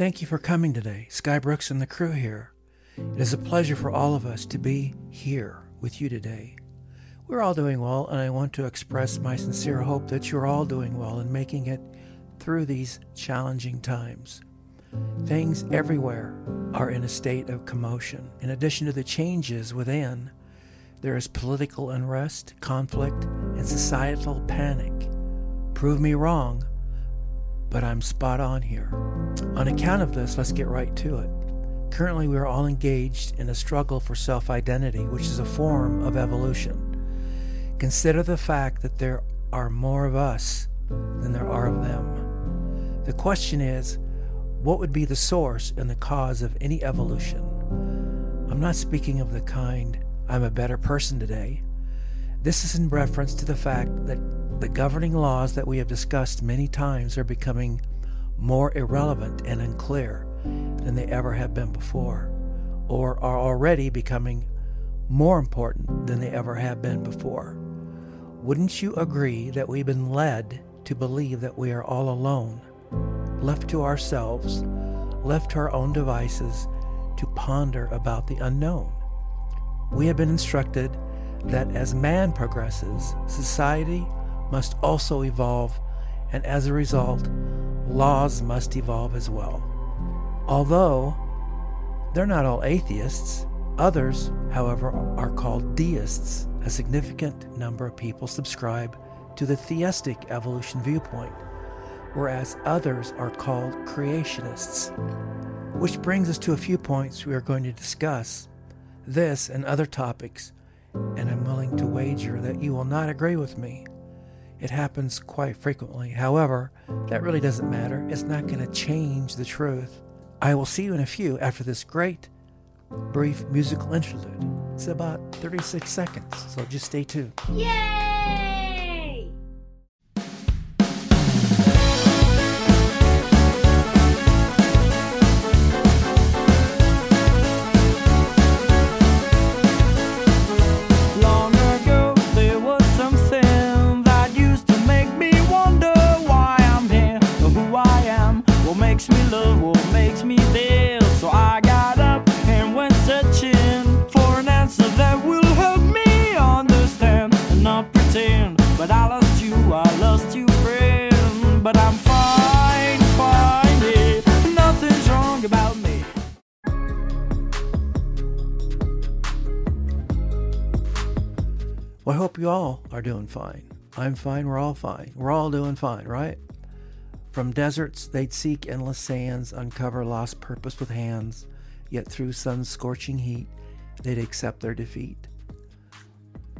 Thank you for coming today, Sky Brooks and the crew here. It is a pleasure for all of us to be here with you today. We're all doing well, and I want to express my sincere hope that you're all doing well and making it through these challenging times. Things everywhere are in a state of commotion. In addition to the changes within, there is political unrest, conflict, and societal panic. Prove me wrong, but I'm spot on here. On account of this, let's get right to it. Currently, we are all engaged in a struggle for self identity, which is a form of evolution. Consider the fact that there are more of us than there are of them. The question is, what would be the source and the cause of any evolution? I'm not speaking of the kind, I'm a better person today. This is in reference to the fact that the governing laws that we have discussed many times are becoming more irrelevant and unclear than they ever have been before, or are already becoming more important than they ever have been before. Wouldn't you agree that we've been led to believe that we are all alone, left to ourselves, left to our own devices to ponder about the unknown? We have been instructed that as man progresses, society must also evolve, and as a result, laws must evolve as well. Although they're not all atheists, others, however, are called deists. A significant number of people subscribe to the theistic evolution viewpoint, whereas others are called creationists. Which brings us to a few points we are going to discuss. This and other topics, and I'm willing to wager that you will not agree with me. It happens quite frequently. However, that really doesn't matter. It's not going to change the truth. I will see you in a few after this great, brief musical interlude. It's about 36 seconds, so just stay tuned. Yay! Hope you all are doing fine. I'm fine. We're all fine. We're all doing fine, right? From deserts, they'd seek endless sands, uncover lost purpose with hands, yet through sun's scorching heat, they'd accept their defeat.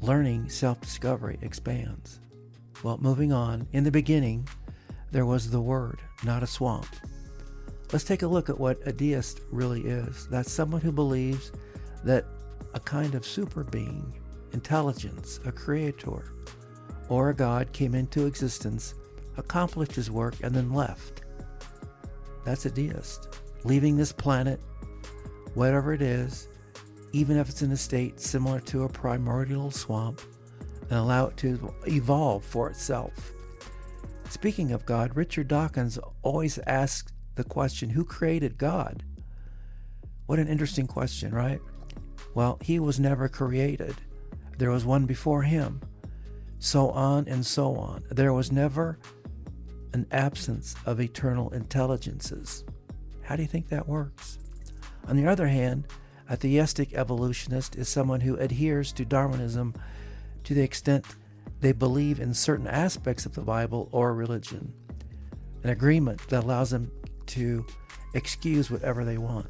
Learning self discovery expands. Well, moving on, in the beginning, there was the Word, not a swamp. Let's take a look at what a deist really is. That's someone who believes that a kind of super being, intelligence, a creator, or a God came into existence, accomplished his work, and then left. That's a deist. Leaving this planet, whatever it is, even if it's in a state similar to a primordial swamp, and allow it to evolve for itself. Speaking of God, Richard Dawkins always asks the question who created God? What an interesting question, right? Well, he was never created. There was one before him. So on and so on. There was never an absence of eternal intelligences. How do you think that works? On the other hand, a theistic evolutionist is someone who adheres to Darwinism to the extent they believe in certain aspects of the Bible or religion, an agreement that allows them to excuse whatever they want.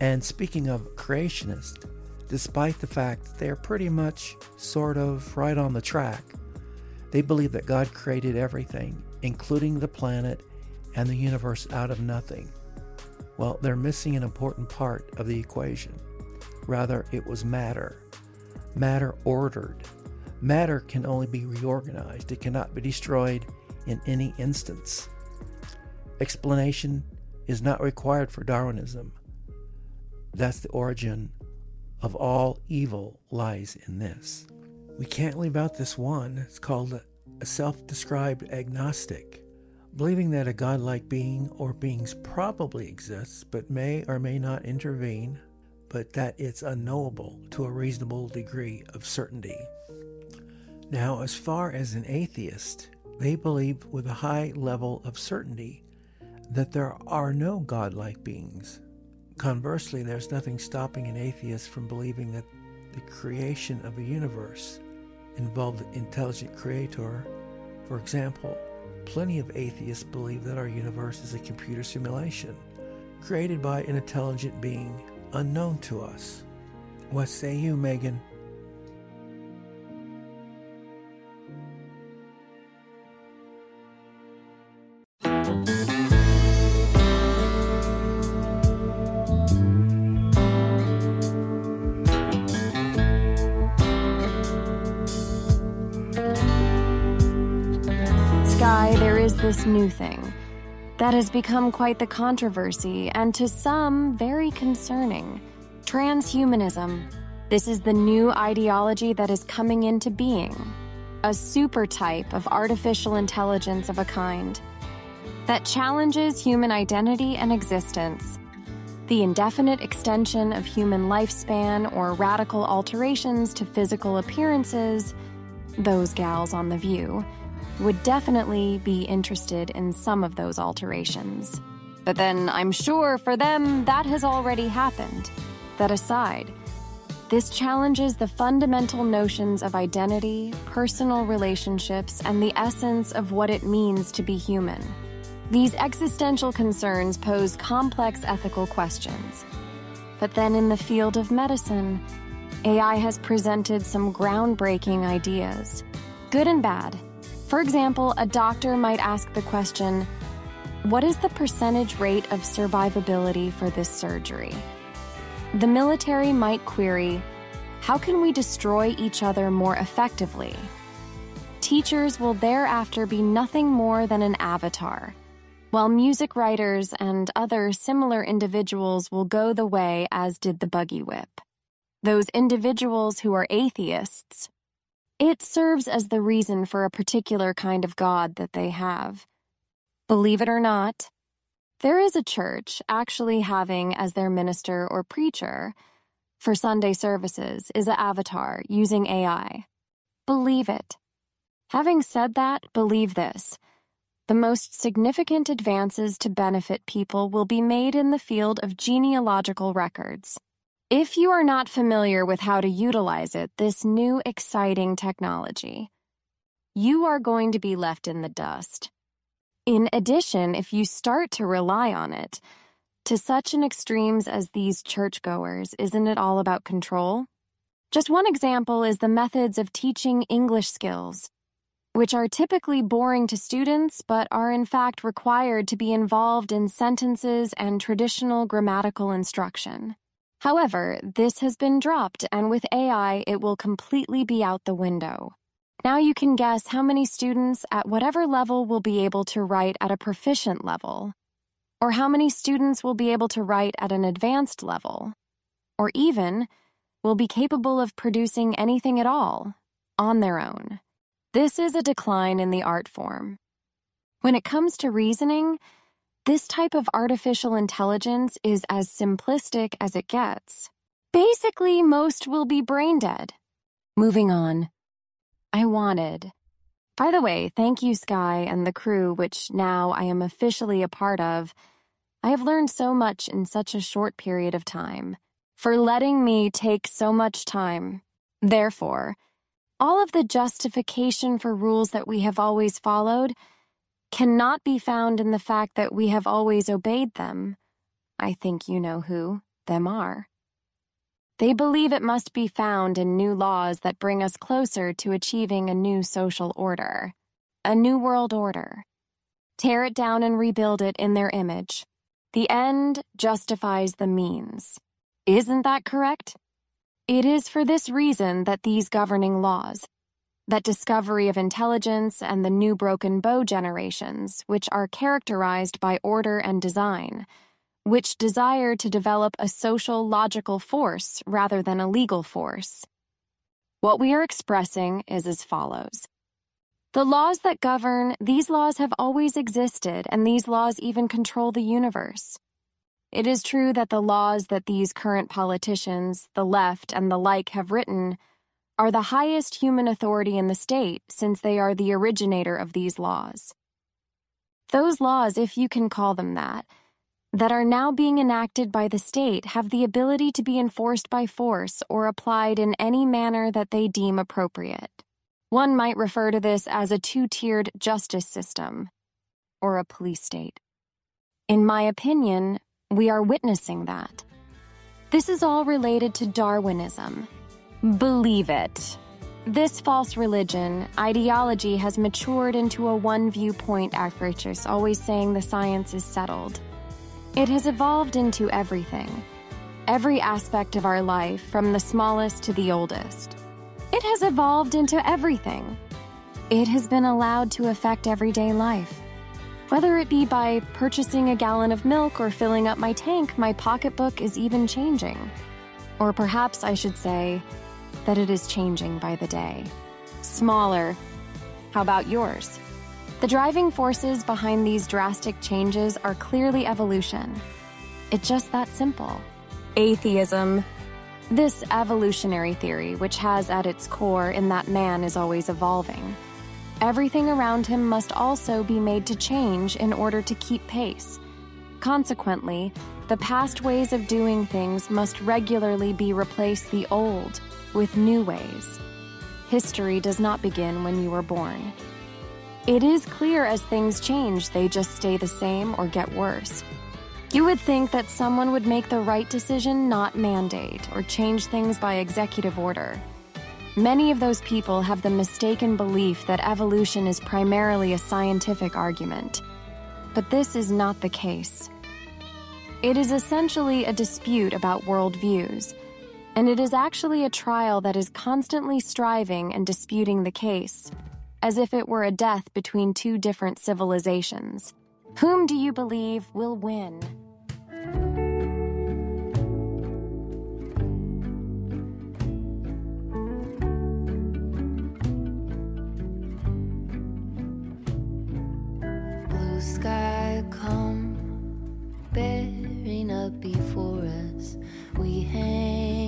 And speaking of creationists, despite the fact that they're pretty much sort of right on the track, they believe that God created everything, including the planet and the universe, out of nothing. Well, they're missing an important part of the equation. Rather, it was matter. Matter ordered. Matter can only be reorganized, it cannot be destroyed in any instance. Explanation is not required for Darwinism. That's the origin of all evil lies in this. We can't leave out this one. It's called a self described agnostic. believing that a godlike being or beings probably exists but may or may not intervene, but that it's unknowable to a reasonable degree of certainty. Now, as far as an atheist, they believe with a high level of certainty that there are no godlike beings. Conversely, there's nothing stopping an atheist from believing that the creation of a universe involved an intelligent creator. For example, plenty of atheists believe that our universe is a computer simulation created by an intelligent being unknown to us. What say you, Megan? Sky, there is this new thing that has become quite the controversy and to some very concerning transhumanism. This is the new ideology that is coming into being a super type of artificial intelligence of a kind that challenges human identity and existence. The indefinite extension of human lifespan or radical alterations to physical appearances, those gals on The View would definitely be interested in some of those alterations. But then I'm sure for them that has already happened. That aside, this challenges the fundamental notions of identity, personal relationships, and the essence of what it means to be human. These existential concerns pose complex ethical questions. But then in the field of medicine, AI has presented some groundbreaking ideas, good and bad. For example, a doctor might ask the question What is the percentage rate of survivability for this surgery? The military might query How can we destroy each other more effectively? Teachers will thereafter be nothing more than an avatar, while music writers and other similar individuals will go the way as did the buggy whip. Those individuals who are atheists it serves as the reason for a particular kind of God that they have. Believe it or not, there is a church actually having as their minister or preacher for Sunday services is an avatar using AI. Believe it. Having said that, believe this. The most significant advances to benefit people will be made in the field of genealogical records. If you are not familiar with how to utilize it, this new exciting technology, you are going to be left in the dust. In addition, if you start to rely on it, to such an extremes as these churchgoers, isn't it all about control? Just one example is the methods of teaching English skills, which are typically boring to students but are in fact required to be involved in sentences and traditional grammatical instruction. However, this has been dropped, and with AI, it will completely be out the window. Now you can guess how many students at whatever level will be able to write at a proficient level, or how many students will be able to write at an advanced level, or even will be capable of producing anything at all on their own. This is a decline in the art form. When it comes to reasoning, this type of artificial intelligence is as simplistic as it gets. Basically, most will be brain dead. Moving on. I wanted. By the way, thank you, Sky, and the crew, which now I am officially a part of. I have learned so much in such a short period of time, for letting me take so much time. Therefore, all of the justification for rules that we have always followed cannot be found in the fact that we have always obeyed them. I think you know who them are. They believe it must be found in new laws that bring us closer to achieving a new social order, a new world order. Tear it down and rebuild it in their image. The end justifies the means. Isn't that correct? It is for this reason that these governing laws, that discovery of intelligence and the new broken bow generations, which are characterized by order and design, which desire to develop a social logical force rather than a legal force. What we are expressing is as follows. The laws that govern, these laws have always existed, and these laws even control the universe. It is true that the laws that these current politicians, the left, and the like have written are the highest human authority in the state since they are the originator of these laws. Those laws, if you can call them that, that are now being enacted by the state have the ability to be enforced by force or applied in any manner that they deem appropriate. One might refer to this as a two tiered justice system or a police state. In my opinion, we are witnessing that. This is all related to Darwinism. Believe it. This false religion, ideology has matured into a one viewpoint approach, always saying the science is settled. It has evolved into everything, every aspect of our life, from the smallest to the oldest. It has evolved into everything. It has been allowed to affect everyday life. Whether it be by purchasing a gallon of milk or filling up my tank, my pocketbook is even changing. Or perhaps I should say that it is changing by the day. Smaller. How about yours? The driving forces behind these drastic changes are clearly evolution. It's just that simple. Atheism. This evolutionary theory, which has at its core in that man is always evolving. Everything around him must also be made to change in order to keep pace. Consequently, the past ways of doing things must regularly be replaced the old with new ways. History does not begin when you were born. It is clear as things change, they just stay the same or get worse. You would think that someone would make the right decision, not mandate, or change things by executive order. Many of those people have the mistaken belief that evolution is primarily a scientific argument. But this is not the case. It is essentially a dispute about worldviews, and it is actually a trial that is constantly striving and disputing the case as if it were a death between two different civilizations. Whom do you believe will win? Sky come bearing up before us. We hang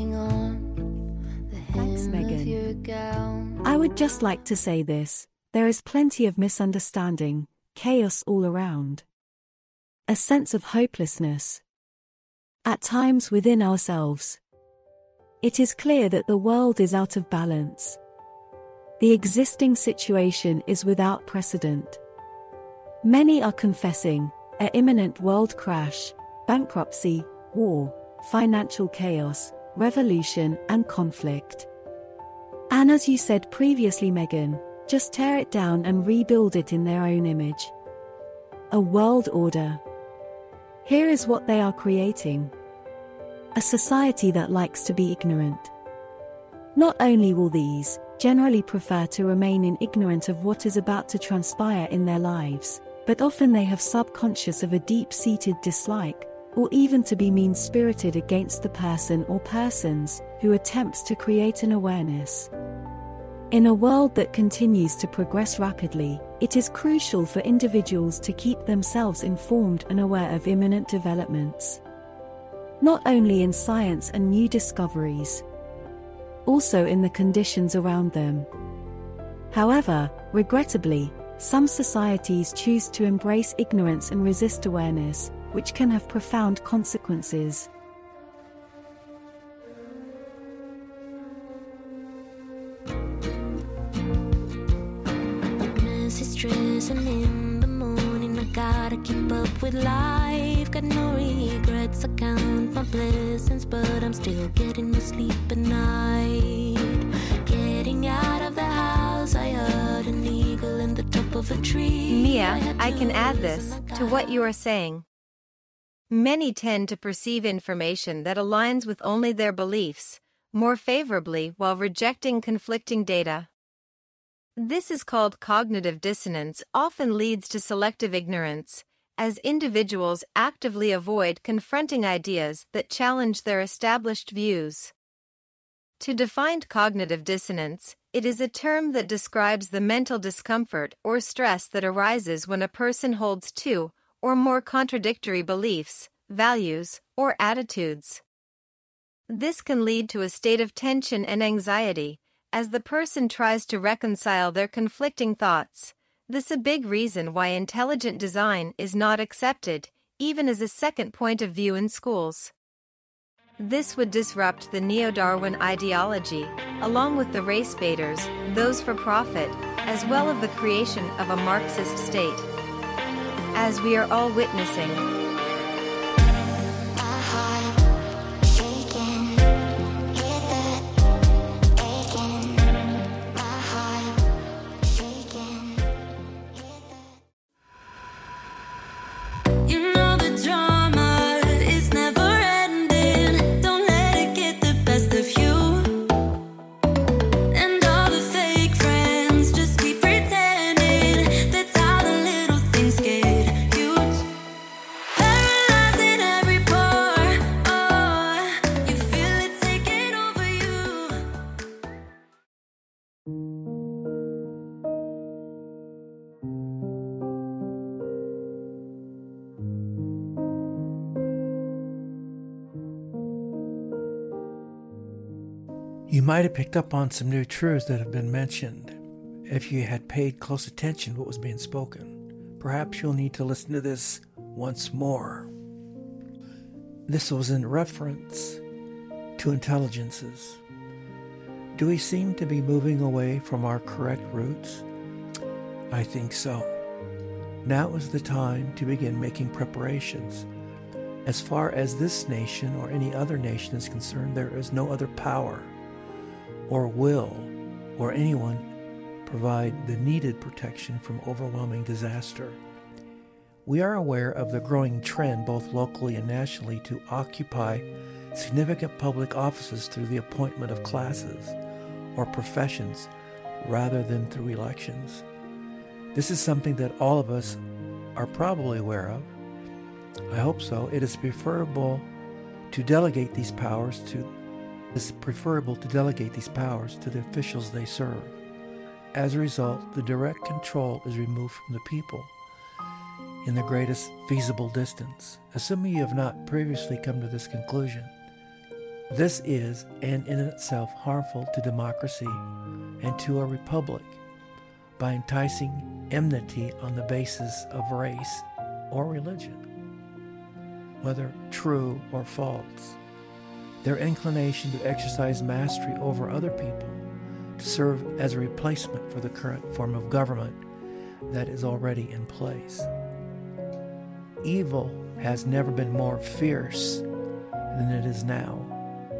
Thanks, Megan. of your gown. I would just like to say this there is plenty of misunderstanding, chaos all around. A sense of hopelessness. At times within ourselves. It is clear that the world is out of balance. The existing situation is without precedent. Many are confessing an imminent world crash, bankruptcy, war, financial chaos, revolution, and conflict. And as you said previously, Megan, just tear it down and rebuild it in their own image. A world order. Here is what they are creating a society that likes to be ignorant. Not only will these generally prefer to remain in ignorant of what is about to transpire in their lives, but often they have subconscious of a deep seated dislike, or even to be mean spirited against the person or persons who attempts to create an awareness. In a world that continues to progress rapidly, it is crucial for individuals to keep themselves informed and aware of imminent developments. Not only in science and new discoveries, also in the conditions around them. However, regrettably, some societies choose to embrace ignorance and resist awareness, which can have profound consequences. With life. Got no regrets. I count my blessings, but I'm still getting no sleep at night. Getting out of the house, I heard an eagle in the top of a tree. Mia, had I can add this to what you are saying. Many tend to perceive information that aligns with only their beliefs more favorably while rejecting conflicting data. This is called cognitive dissonance, often leads to selective ignorance, as individuals actively avoid confronting ideas that challenge their established views. To define cognitive dissonance, It is a term that describes the mental discomfort or stress that arises when a person holds two or more contradictory beliefs, values, or attitudes. This can lead to a state of tension and anxiety as the person tries to reconcile their conflicting thoughts. This is a big reason why intelligent design is not accepted, even as a second point of view in schools. This would disrupt the neo Darwin ideology, along with the race baiters, those for profit, as well as the creation of a Marxist state. As we are all witnessing, might have picked up on some new truths that have been mentioned if you had paid close attention to what was being spoken. Perhaps you'll need to listen to this once more. This was in reference to intelligences. Do we seem to be moving away from our correct roots? I think so. Now is the time to begin making preparations. As far as this nation or any other nation is concerned, there is no other power or will or anyone provide the needed protection from overwhelming disaster. We are aware of the growing trend, both locally and nationally, to occupy significant public offices through the appointment of classes or professions rather than through elections. This is something that all of us are probably aware of. I hope so. It is preferable to delegate these powers to it's preferable to delegate these powers to the officials they serve. As a result, the direct control is removed from the people in the greatest feasible distance. Assuming you have not previously come to this conclusion, this is, and in itself, harmful to democracy and to a republic by enticing enmity on the basis of race or religion, whether true or false their inclination to exercise mastery over other people, to serve as a replacement for the current form of government that is already in place. Evil has never been more fierce than it is now.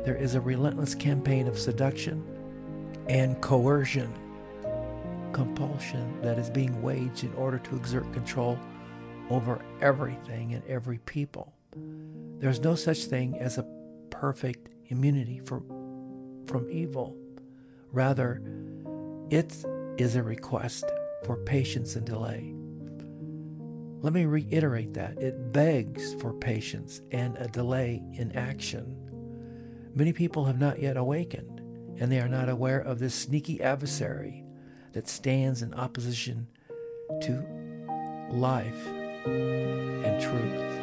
There is a relentless campaign of seduction and coercion, compulsion that is being waged in order to exert control over everything and every people. There's no such thing as a perfect immunity for, from evil. Rather, it is a request for patience and delay. Let me reiterate that. It begs for patience and a delay in action. Many people have not yet awakened, and they are not aware of this sneaky adversary that stands in opposition to life and truth.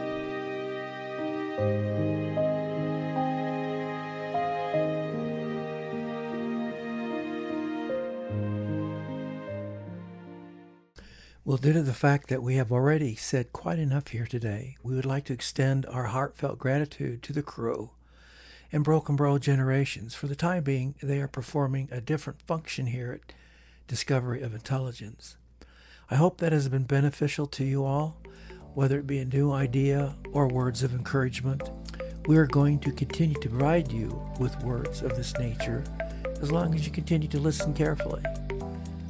Well, due to the fact that we have already said quite enough here today, we would like to extend our heartfelt gratitude to the crew and Broken Barrel Generations. For the time being, they are performing a different function here at Discovery of Intelligence. I hope that has been beneficial to you all, whether it be a new idea or words of encouragement. We are going to continue to provide you with words of this nature as long as you continue to listen carefully.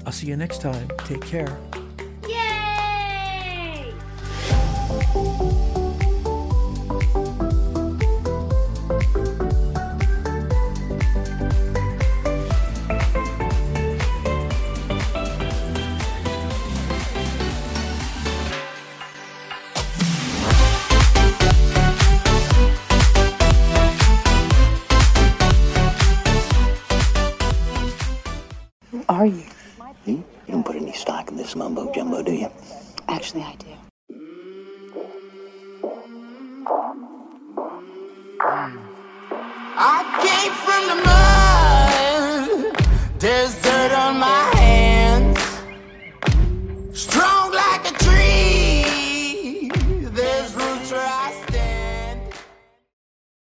I'll see you next time. Take care.